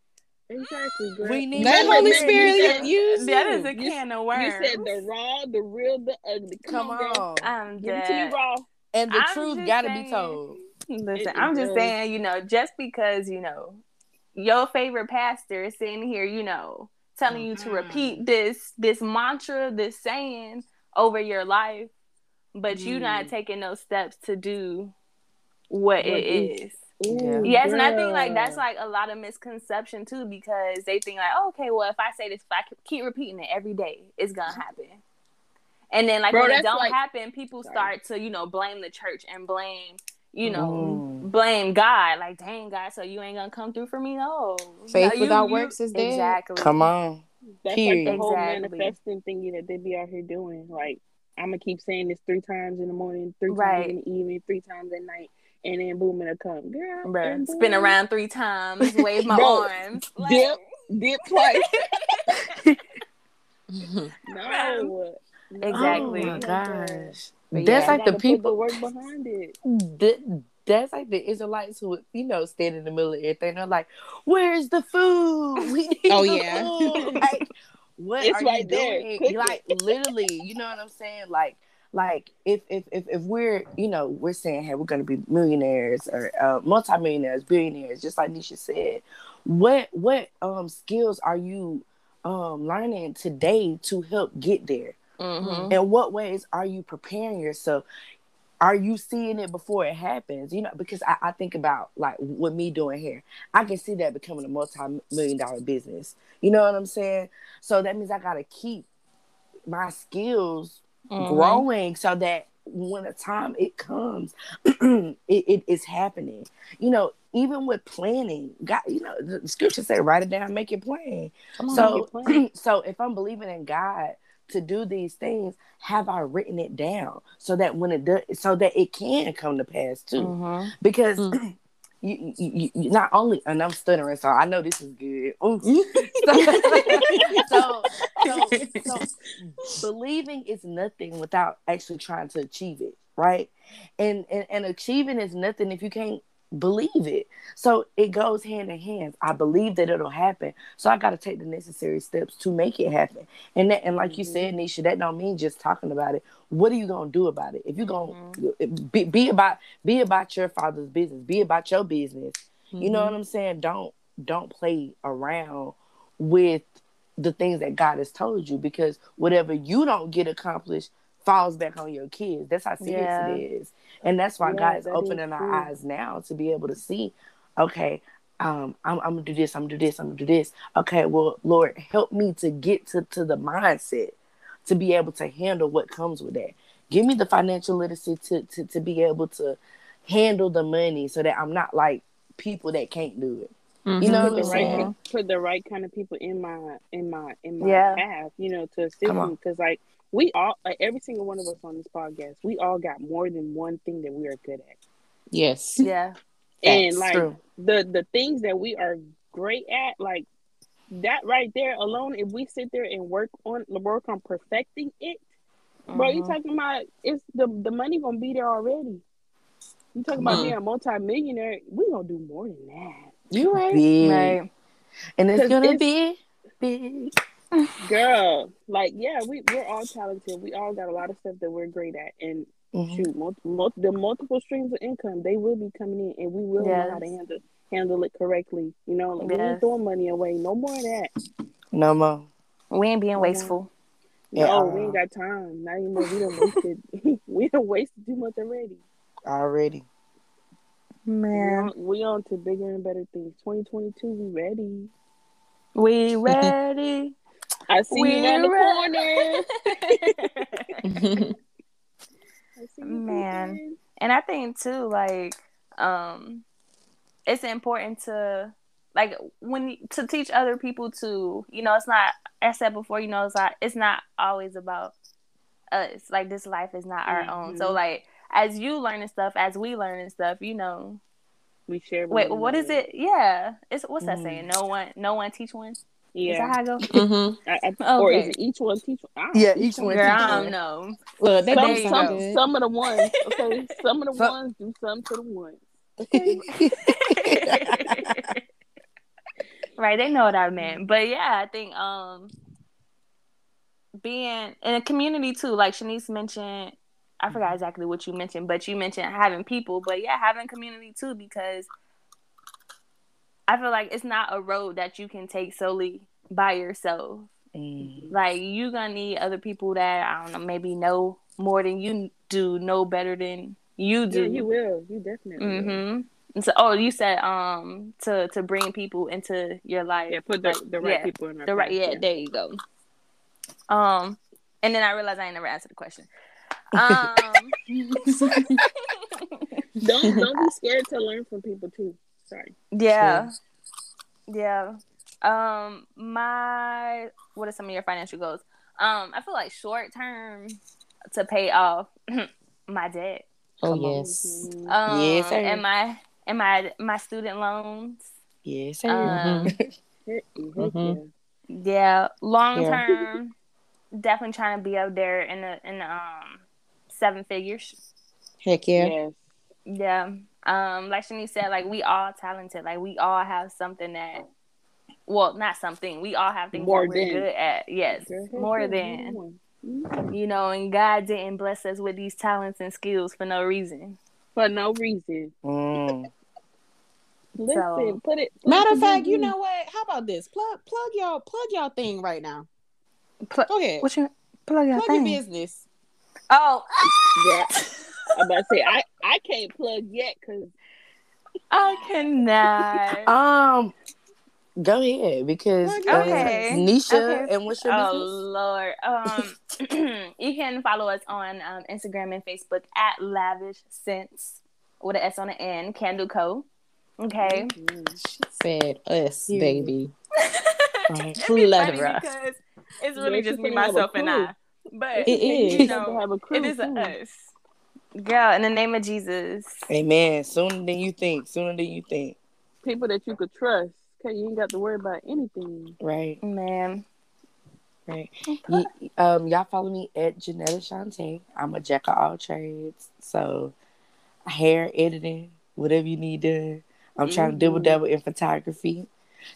Exactly. Girl. We need that Holy Spirit use that is a can of worms. You said the raw, the real, the ugly. Come, Come on, on. I'm Give it to me raw. And the I'm truth gotta be told. Listen, I'm just saying, you know, just because you know your favorite pastor is sitting here, you know, telling mm-hmm. you to mm-hmm. repeat this this mantra, this saying over your life, but mm. you not taking those steps to do what, what it is. is. Ooh, yes, girl. and I think like that's like a lot of misconception too because they think like, oh, okay, well, if I say this, if I keep repeating it every day, it's gonna happen. And then like Bro, when it don't like... happen, people Sorry. start to you know blame the church and blame you know mm. blame God. Like, dang God, so you ain't gonna come through for me? No, faith no, without you, works is dead. Exactly. Come on. That's Period. like the whole exactly. manifesting thingy that they be out here doing. Like, I'm gonna keep saying this three times in the morning, three right. times in the evening, three times at night and then boom, it'll come. Girl, Bruh, spin around three times, wave my Bro, arms, like... dip, dip twice. no, exactly. Oh my gosh, but that's yeah, like the people the work behind it. The, that's like the Israelites who, you know, stand in the middle of everything. They're like, "Where's the food? We need oh yeah, food. like what it's are right you doing? There. Like literally, you know what I'm saying? Like like if if if, if we're you know we're saying hey we're going to be millionaires or uh, multimillionaires billionaires just like nisha said what what um skills are you um learning today to help get there? Mm-hmm. in what ways are you preparing yourself? Are you seeing it before it happens? You know because I, I think about like with me doing hair i can see that becoming a multi-million dollar business. You know what i'm saying? So that means i gotta keep my skills mm-hmm. growing so that when the time it comes, it, it is happening. You know, even with planning, God, you know, the scripture said, write it down, make it plain. so, so if I'm believing in God to do these things, have I written it down so that when it does, so that it can come to pass too? Mm-hmm. Because, mm-hmm. you, you, you, not only, and I'm stuttering, so I know this is good. so, so, so, so, believing is nothing without actually trying to achieve it, right? And, and and achieving is nothing if you can't believe it. So it goes hand in hand. I believe that it'll happen. So I got to take the necessary steps to make it happen. And that, and like mm-hmm. you said, Nisha, that don't mean just talking about it. What are you gonna do about it? If you're gonna mm-hmm. be, be about be about your father's business, be about your business. Mm-hmm. You know what mm-hmm. I'm saying? Don't don't play around with the things that God has told you because whatever you don't get accomplished falls back on your kids. That's how serious yeah. it is. And that's why yeah, God is opening our eyes now to be able to see, okay, um, I'm, I'm, gonna do this, I'm gonna do this, I'm gonna do this. Okay, well, Lord, help me to get to, to the mindset to be able to handle what comes with that. Give me the financial literacy to, to, to be able to handle the money so that I'm not like people that can't do it. Mm-hmm. You know put the right put the right kind of people in my in my in my yeah. path, you know, to assist me because like we all like every single one of us on this podcast, we all got more than one thing that we are good at. Yes. Yeah. and like true. the the things that we are great at, like that right there alone, if we sit there and work on work on perfecting it, mm-hmm. bro, you mm-hmm. talking about it's the the money gonna be there already. You talking about being a multi-millionaire, we gonna do more than that. You right. Big. Right. And it's gonna it's, be big. Girl, like yeah, we we're all talented. We all got a lot of stuff that we're great at, and mm-hmm. shoot, multiple, the multiple streams of income they will be coming in, and we will yes. know how to handle handle it correctly. You know, like yes. we ain't throwing money away. No more of that. No more. We ain't being wasteful. No, yeah, we ain't got time. Not even we don't wasted. we don't wasted too much already. Already. Man, we on, we on to bigger and better things. Twenty twenty two, we ready. We ready. I see We're you in the corner. Man. And I think too, like, um, it's important to like when to teach other people to, you know, it's not I said before, you know, it's not it's not always about us. Like this life is not our mm-hmm. own. So mm-hmm. like as you learning stuff, as we learning stuff, you know, we share. Wait, what is it? Yeah, it's what's that mm. saying? No one, no one teach one. Yeah. Is that how I go? Mm-hmm. I, I, Or is it each one teach one? Yeah, each one. Girl, I don't know. Well, some, some, some, of the ones, okay, some of the some, ones do some to the ones. Okay. right, they know what I meant. But yeah, I think um being in a community too, like Shanice mentioned, I forgot exactly what you mentioned, but you mentioned having people. But yeah, having community too, because I feel like it's not a road that you can take solely by yourself. Mm. Like you gonna need other people that I don't know, maybe know more than you do, know better than you do. Yeah, you will. You definitely. Mm-hmm. Will. So, oh, you said um to to bring people into your life. Yeah, put the, like, the right yeah, people in the right. Yeah, yeah, there you go. Um, and then I realized I ain't never answered the question. Um, don't don't be scared to learn from people too. Sorry. Yeah. Yeah. Um, my what are some of your financial goals? Um, I feel like short term to pay off my debt. Oh yes. Um, yes, sir. and my and my my student loans. Yes, sir. Um, mm-hmm. mm-hmm. Yeah, long term, yeah. definitely trying to be up there in the in the um seven figures. Heck yeah. Yes. Yeah um, like Shani said, like we all talented. Like we all have something that, well, not something. We all have things more that we're than. good at. Yes, more than. You know, and God didn't bless us with these talents and skills for no reason. For no reason. Mm. Listen, so, put it. Matter of fact, you know what? How about this? Plug, plug y'all, plug y'all thing right now. Pl- Go ahead. What's your plug your plug thing? your business? Oh, yeah. I'm about to say I I can't plug yet because I cannot. um, go ahead because okay. Uh, Nisha okay. and what's your oh business? Lord, um, you can follow us on um, Instagram and Facebook at Lavish Sense with an S on the end, Candle Co. Okay, she said us, yeah. baby. Plethora. Because it's really just me, myself, and I. But it is. You know, it is a us. Girl, in the name of Jesus. Amen. Sooner than you think. Sooner than you think. People that you could trust. Okay, you ain't got to worry about anything. Right. Man. Right. Okay. um, y'all follow me at Janetta Shante. I'm a jack of all trades. So hair, editing, whatever you need done. I'm mm-hmm. trying to double mm-hmm. double in photography.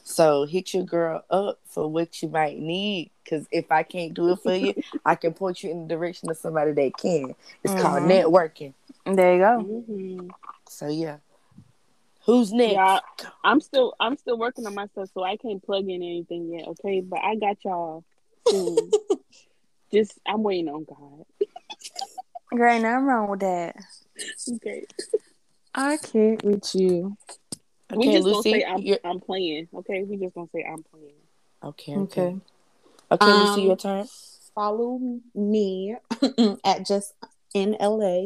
So hit your girl up for what you might need. Cause if I can't do it for you, I can point you in the direction of somebody that can. It's mm-hmm. called networking. There you go. Mm-hmm. So yeah. Who's next? Yeah, I'm still I'm still working on myself, so I can't plug in anything yet. Okay, but I got y'all. Just I'm waiting on God. Great, nothing wrong with that. Okay. I can't with you. Okay, we just Lucy, gonna say I'm, I'm, playing. Okay, we just gonna say I'm playing. Okay. Okay. Okay, um, Lucy, your turn. Follow me at just in LA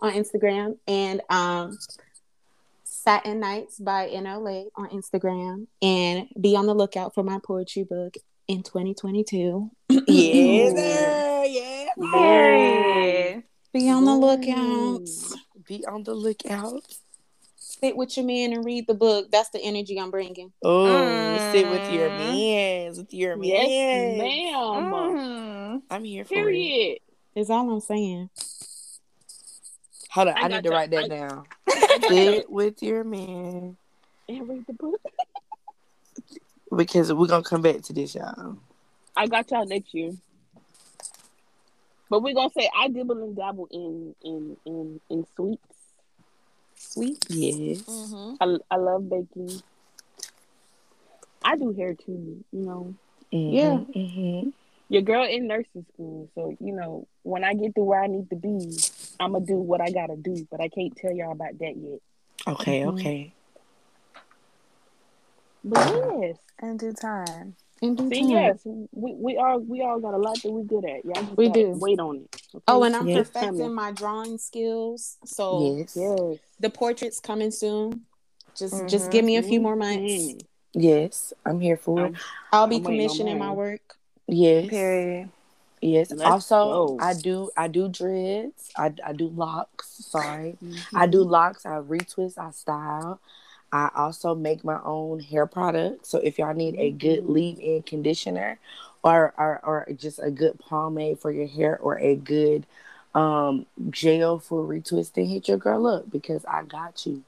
on Instagram and um Satin Nights by NLA on Instagram and be on the lookout for my poetry book in 2022. yeah, yeah. Yeah. Be on the lookout. Be on the lookout. Sit with your man and read the book. That's the energy I'm bringing. Oh, mm. sit with your man. With your man. Yes, ma'am. Mm. I'm here for Period. it. Is all I'm saying. Hold on, I, I need to write that I, down. sit with your man and read the book. because we're gonna come back to this, y'all. I got y'all next year. But we're gonna say I dibble and dabble in in in in sweets. Sweets, yes. Mm-hmm. I I love baking. I do hair too, you know. Mm-hmm. Yeah. Mm-hmm. Your girl in nursing school, so you know when I get to where I need to be, I'm gonna do what I gotta do. But I can't tell y'all about that yet. Okay. Mm-hmm. Okay. But yes, in due time. In due See, time. yes, we, we all we all got a lot that we good at. Y'all just we do wait on it. Okay? Oh, and I'm yes. perfecting my drawing skills. So yes. yes. the portraits coming soon. Just mm-hmm. just give me a few more months. Mm-hmm. Yes, I'm here for it. I'll be commissioning my work. Yes. Period. Yes. Let's also, go. I do I do dreads. I, I do locks. Sorry, mm-hmm. I do locks. I retwist. I style. I also make my own hair product. So if y'all need a good mm-hmm. leave-in conditioner or, or or just a good pomade for your hair or a good um gel for retwisting, hit your girl up because I got you.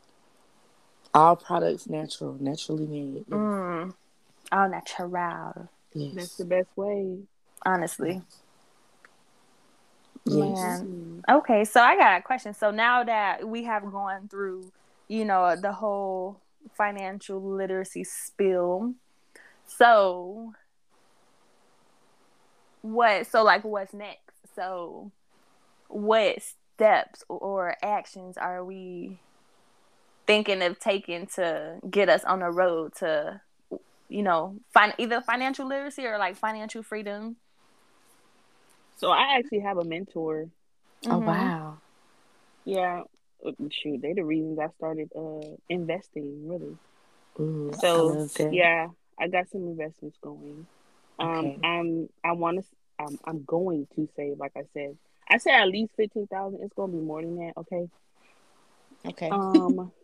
All products natural, naturally made. Mm. All natural. Yes. That's the best way. Honestly. Yes. Man. Okay, so I got a question. So now that we have gone through you know, the whole financial literacy spill. So, what, so like, what's next? So, what steps or actions are we thinking of taking to get us on the road to, you know, find either financial literacy or like financial freedom? So, I actually have a mentor. Oh, mm-hmm. wow. Yeah, shoot, they the reasons I started uh investing really. Ooh, so I yeah, I got some investments going. Um, okay. I'm I want to I'm I'm going to save like I said. I said at least fifteen thousand. It's gonna be more than that. Okay. Okay. Um.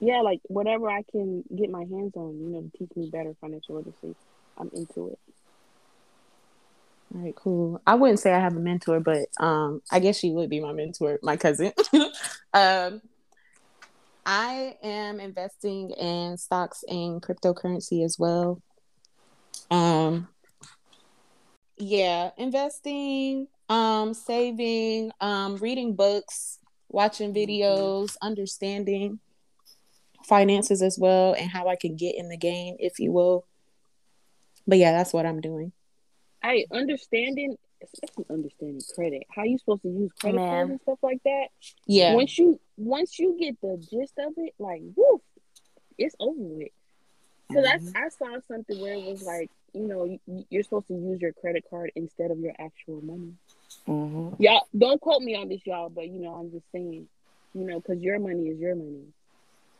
yeah, like whatever I can get my hands on, you know, to teach me better financial literacy. I'm into it. All right, cool. I wouldn't say I have a mentor, but um, I guess she would be my mentor, my cousin. um, I am investing in stocks and cryptocurrency as well. Um, yeah, investing, um, saving, um, reading books, watching videos, understanding finances as well, and how I can get in the game, if you will. But yeah, that's what I'm doing. I understanding, especially understanding credit, how you supposed to use credit Man. cards and stuff like that. Yeah. Once you once you get the gist of it, like woof, it's over with. Because mm-hmm. I I saw something where it was like, you know, you, you're supposed to use your credit card instead of your actual money. Mm-hmm. Y'all don't quote me on this, y'all, but you know, I'm just saying, you know, because your money is your money.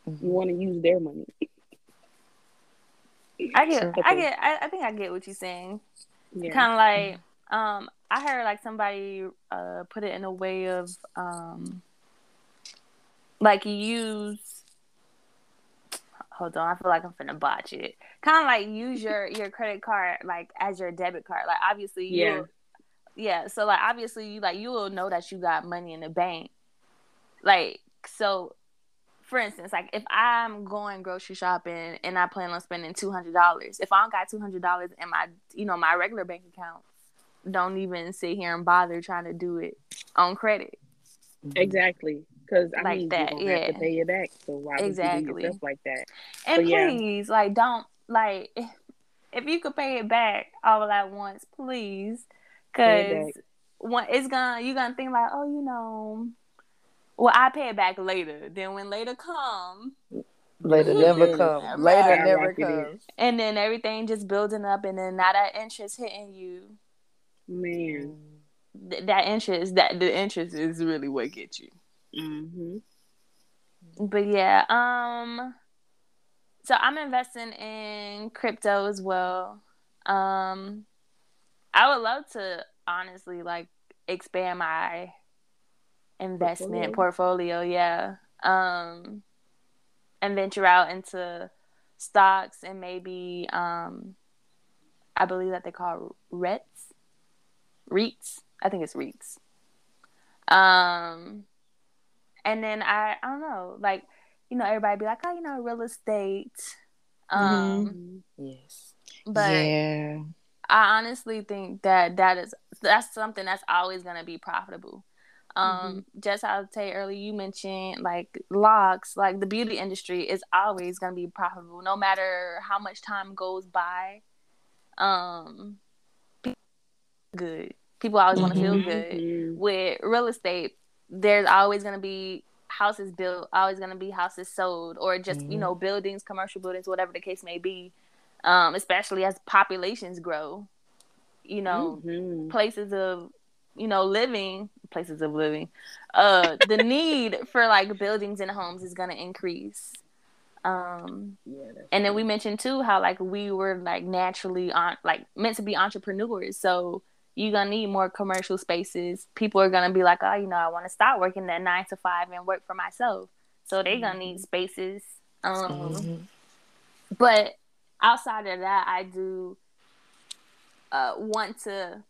Mm-hmm. You want to use their money. I get, I get, I, I think I get what you're saying. Yeah. Kind of like, um, I heard like somebody uh put it in a way of um like you use hold on, I feel like I'm finna botch it. Kind of like use your your credit card like as your debit card. Like obviously, yeah, yeah. So like obviously, you like you will know that you got money in the bank. Like so, for instance, like if I'm going grocery shopping and I plan on spending two hundred dollars, if I don't got two hundred dollars in my you know my regular bank account, don't even sit here and bother trying to do it on credit. Exactly because I like mean that, you don't yeah. have to pay it back. So why exactly. would you do yourself like that? And but, please, yeah. like, don't like if you could pay it back all at once, please, because when it's gonna you gonna think like, oh, you know, well, I pay it back later. Then when later come. Later never come. Later never comes. And then everything just building up, and then now that interest hitting you. Man, th- that interest, that the interest is really what gets you. Mm-hmm. But yeah, um, so I'm investing in crypto as well. Um, I would love to honestly like expand my investment portfolio. portfolio yeah. Um, and venture out into stocks and maybe um, I believe that they call REITs. REITs. I think it's REITs. Um, and then I I don't know, like, you know, everybody be like, oh, you know, real estate. Um mm-hmm. Yes. But yeah. I honestly think that that is that's something that's always gonna be profitable. Um, mm-hmm. just how I say earlier, you mentioned like locks, like the beauty industry is always gonna be profitable, no matter how much time goes by. Um, good. People always want to feel mm-hmm. good. Mm-hmm. With real estate, there's always going to be houses built, always going to be houses sold, or just mm-hmm. you know buildings, commercial buildings, whatever the case may be. Um, especially as populations grow, you know, mm-hmm. places of you know living, places of living, uh, the need for like buildings and homes is going to increase. Um, yeah, and then we mentioned too how like we were like naturally on like meant to be entrepreneurs, so you're gonna need more commercial spaces. People are gonna be like, oh, you know, I want to stop working that nine to five and work for myself. So they're gonna need mm-hmm. spaces. Um, mm-hmm. But outside of that, I do uh, want to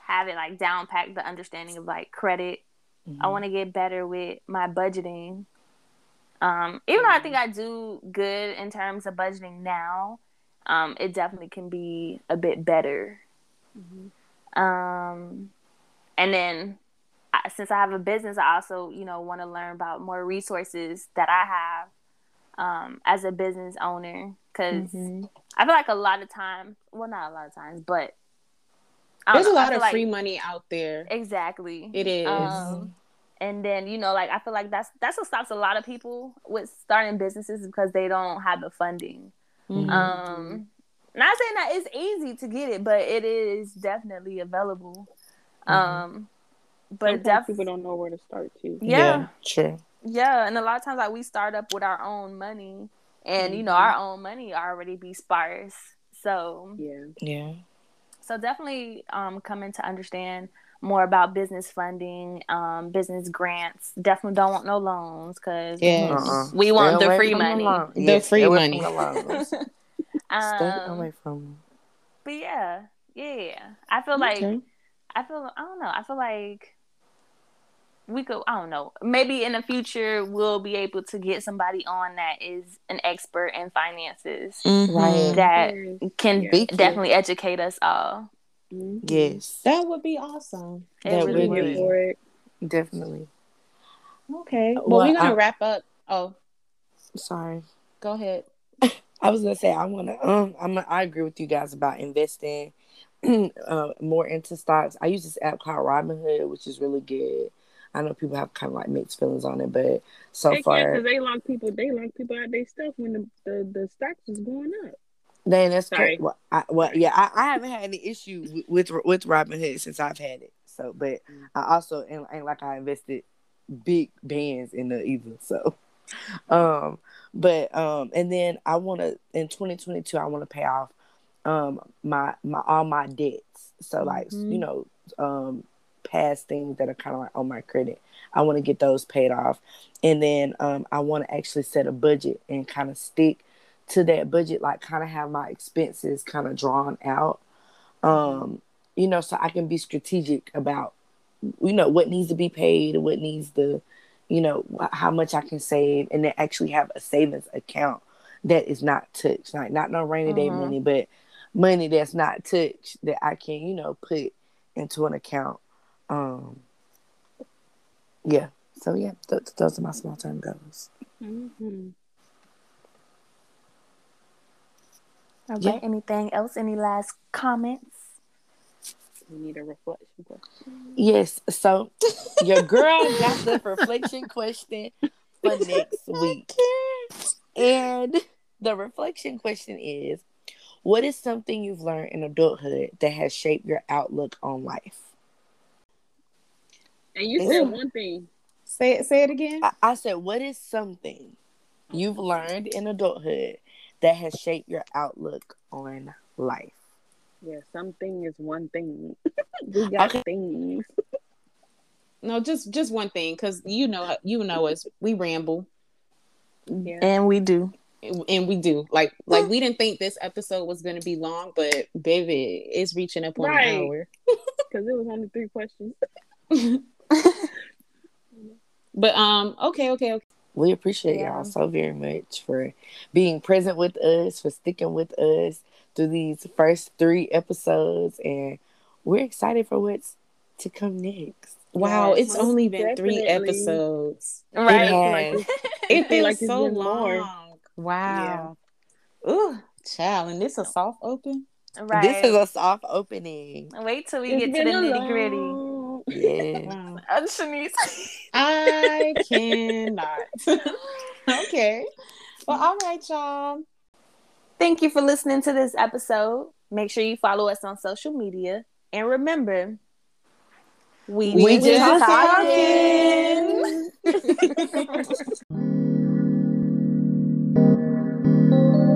have it like down pack the understanding of like credit. Mm-hmm. I want to get better with my budgeting. Um, even though I think I do good in terms of budgeting now, um, it definitely can be a bit better. Mm-hmm. Um, and then I, since I have a business, I also, you know, want to learn about more resources that I have um, as a business owner. Because mm-hmm. I feel like a lot of times, well, not a lot of times, but there's know, a lot of like, free money out there. Exactly. It is. Um, and then you know, like I feel like that's that's what stops a lot of people with starting businesses because they don't have the funding. Mm-hmm. Um, not saying that it's easy to get it, but it is definitely available. Mm-hmm. Um, but def- people don't know where to start too. Yeah, yeah, true. Yeah, and a lot of times like we start up with our own money, and mm-hmm. you know mm-hmm. our own money already be sparse. So yeah, yeah. So definitely um, coming to understand more about business funding, um, business grants. Definitely don't want no loans because yes. uh-uh. we want the free money. The, the free money. Um, Stay away from. But yeah, yeah, I feel okay. like I feel I don't know. I feel like we could I don't know. Maybe in the future we'll be able to get somebody on that is an expert in finances, mm-hmm. right? That can yeah. definitely educate us all. Mm-hmm. Yes, that would be awesome. It that really would be. Definitely. Okay. Well, well we're gonna I, wrap up. Oh, sorry. Go ahead. I was gonna say I want to. Um, I'm. I agree with you guys about investing uh, more into stocks. I use this app called Robinhood, which is really good. I know people have kind of like mixed feelings on it, but so they far, because they lock people, they lock people out their stuff when the, the, the stocks was going up. Then that's great. Well, I, well, yeah, I, I haven't had any issue with with, with Robinhood since I've had it. So, but mm. I also ain't, ain't like I invested big bands in the either. So, um, but um, and then I want to in 2022 I want to pay off um my my all my debts. So like mm-hmm. you know um past things that are kind of like on my credit. I want to get those paid off, and then um I want to actually set a budget and kind of stick to that budget. Like kind of have my expenses kind of drawn out. Um, you know, so I can be strategic about you know what needs to be paid and what needs to you know how much I can save, and then actually have a savings account that is not touched, like not no rainy day mm-hmm. money, but money that's not touched that I can, you know, put into an account. Um, yeah. So yeah, th- those are my small term goals. Mm-hmm. All yeah. Anything else? Any last comments? We need a reflection question. Yes. So your girl got the reflection question for next week. And the reflection question is what is something you've learned in adulthood that has shaped your outlook on life? And you said one thing. Say it say it again. I, I said, what is something you've learned in adulthood that has shaped your outlook on life? Yeah, something is one thing. we got okay. things. no, just just one thing, because you know you know us. We ramble. Yeah. And we do and we do like like we didn't think this episode was going to be long but baby it's reaching up on right. an hour because it was only three questions but um okay okay okay we appreciate yeah. y'all so very much for being present with us for sticking with us through these first three episodes and we're excited for what's to come next Wow, yes, it's only been definitely. three episodes. Right. It, it feels like so long. More. Wow. Yeah. Ooh, child, and this a soft open. Right. This is a soft opening. Wait till we it's get to the nitty gritty. Yeah. wow. Uh, Shanice. I cannot. okay. Well, all right, y'all. Thank you for listening to this episode. Make sure you follow us on social media. And remember, we, we just talking. talking.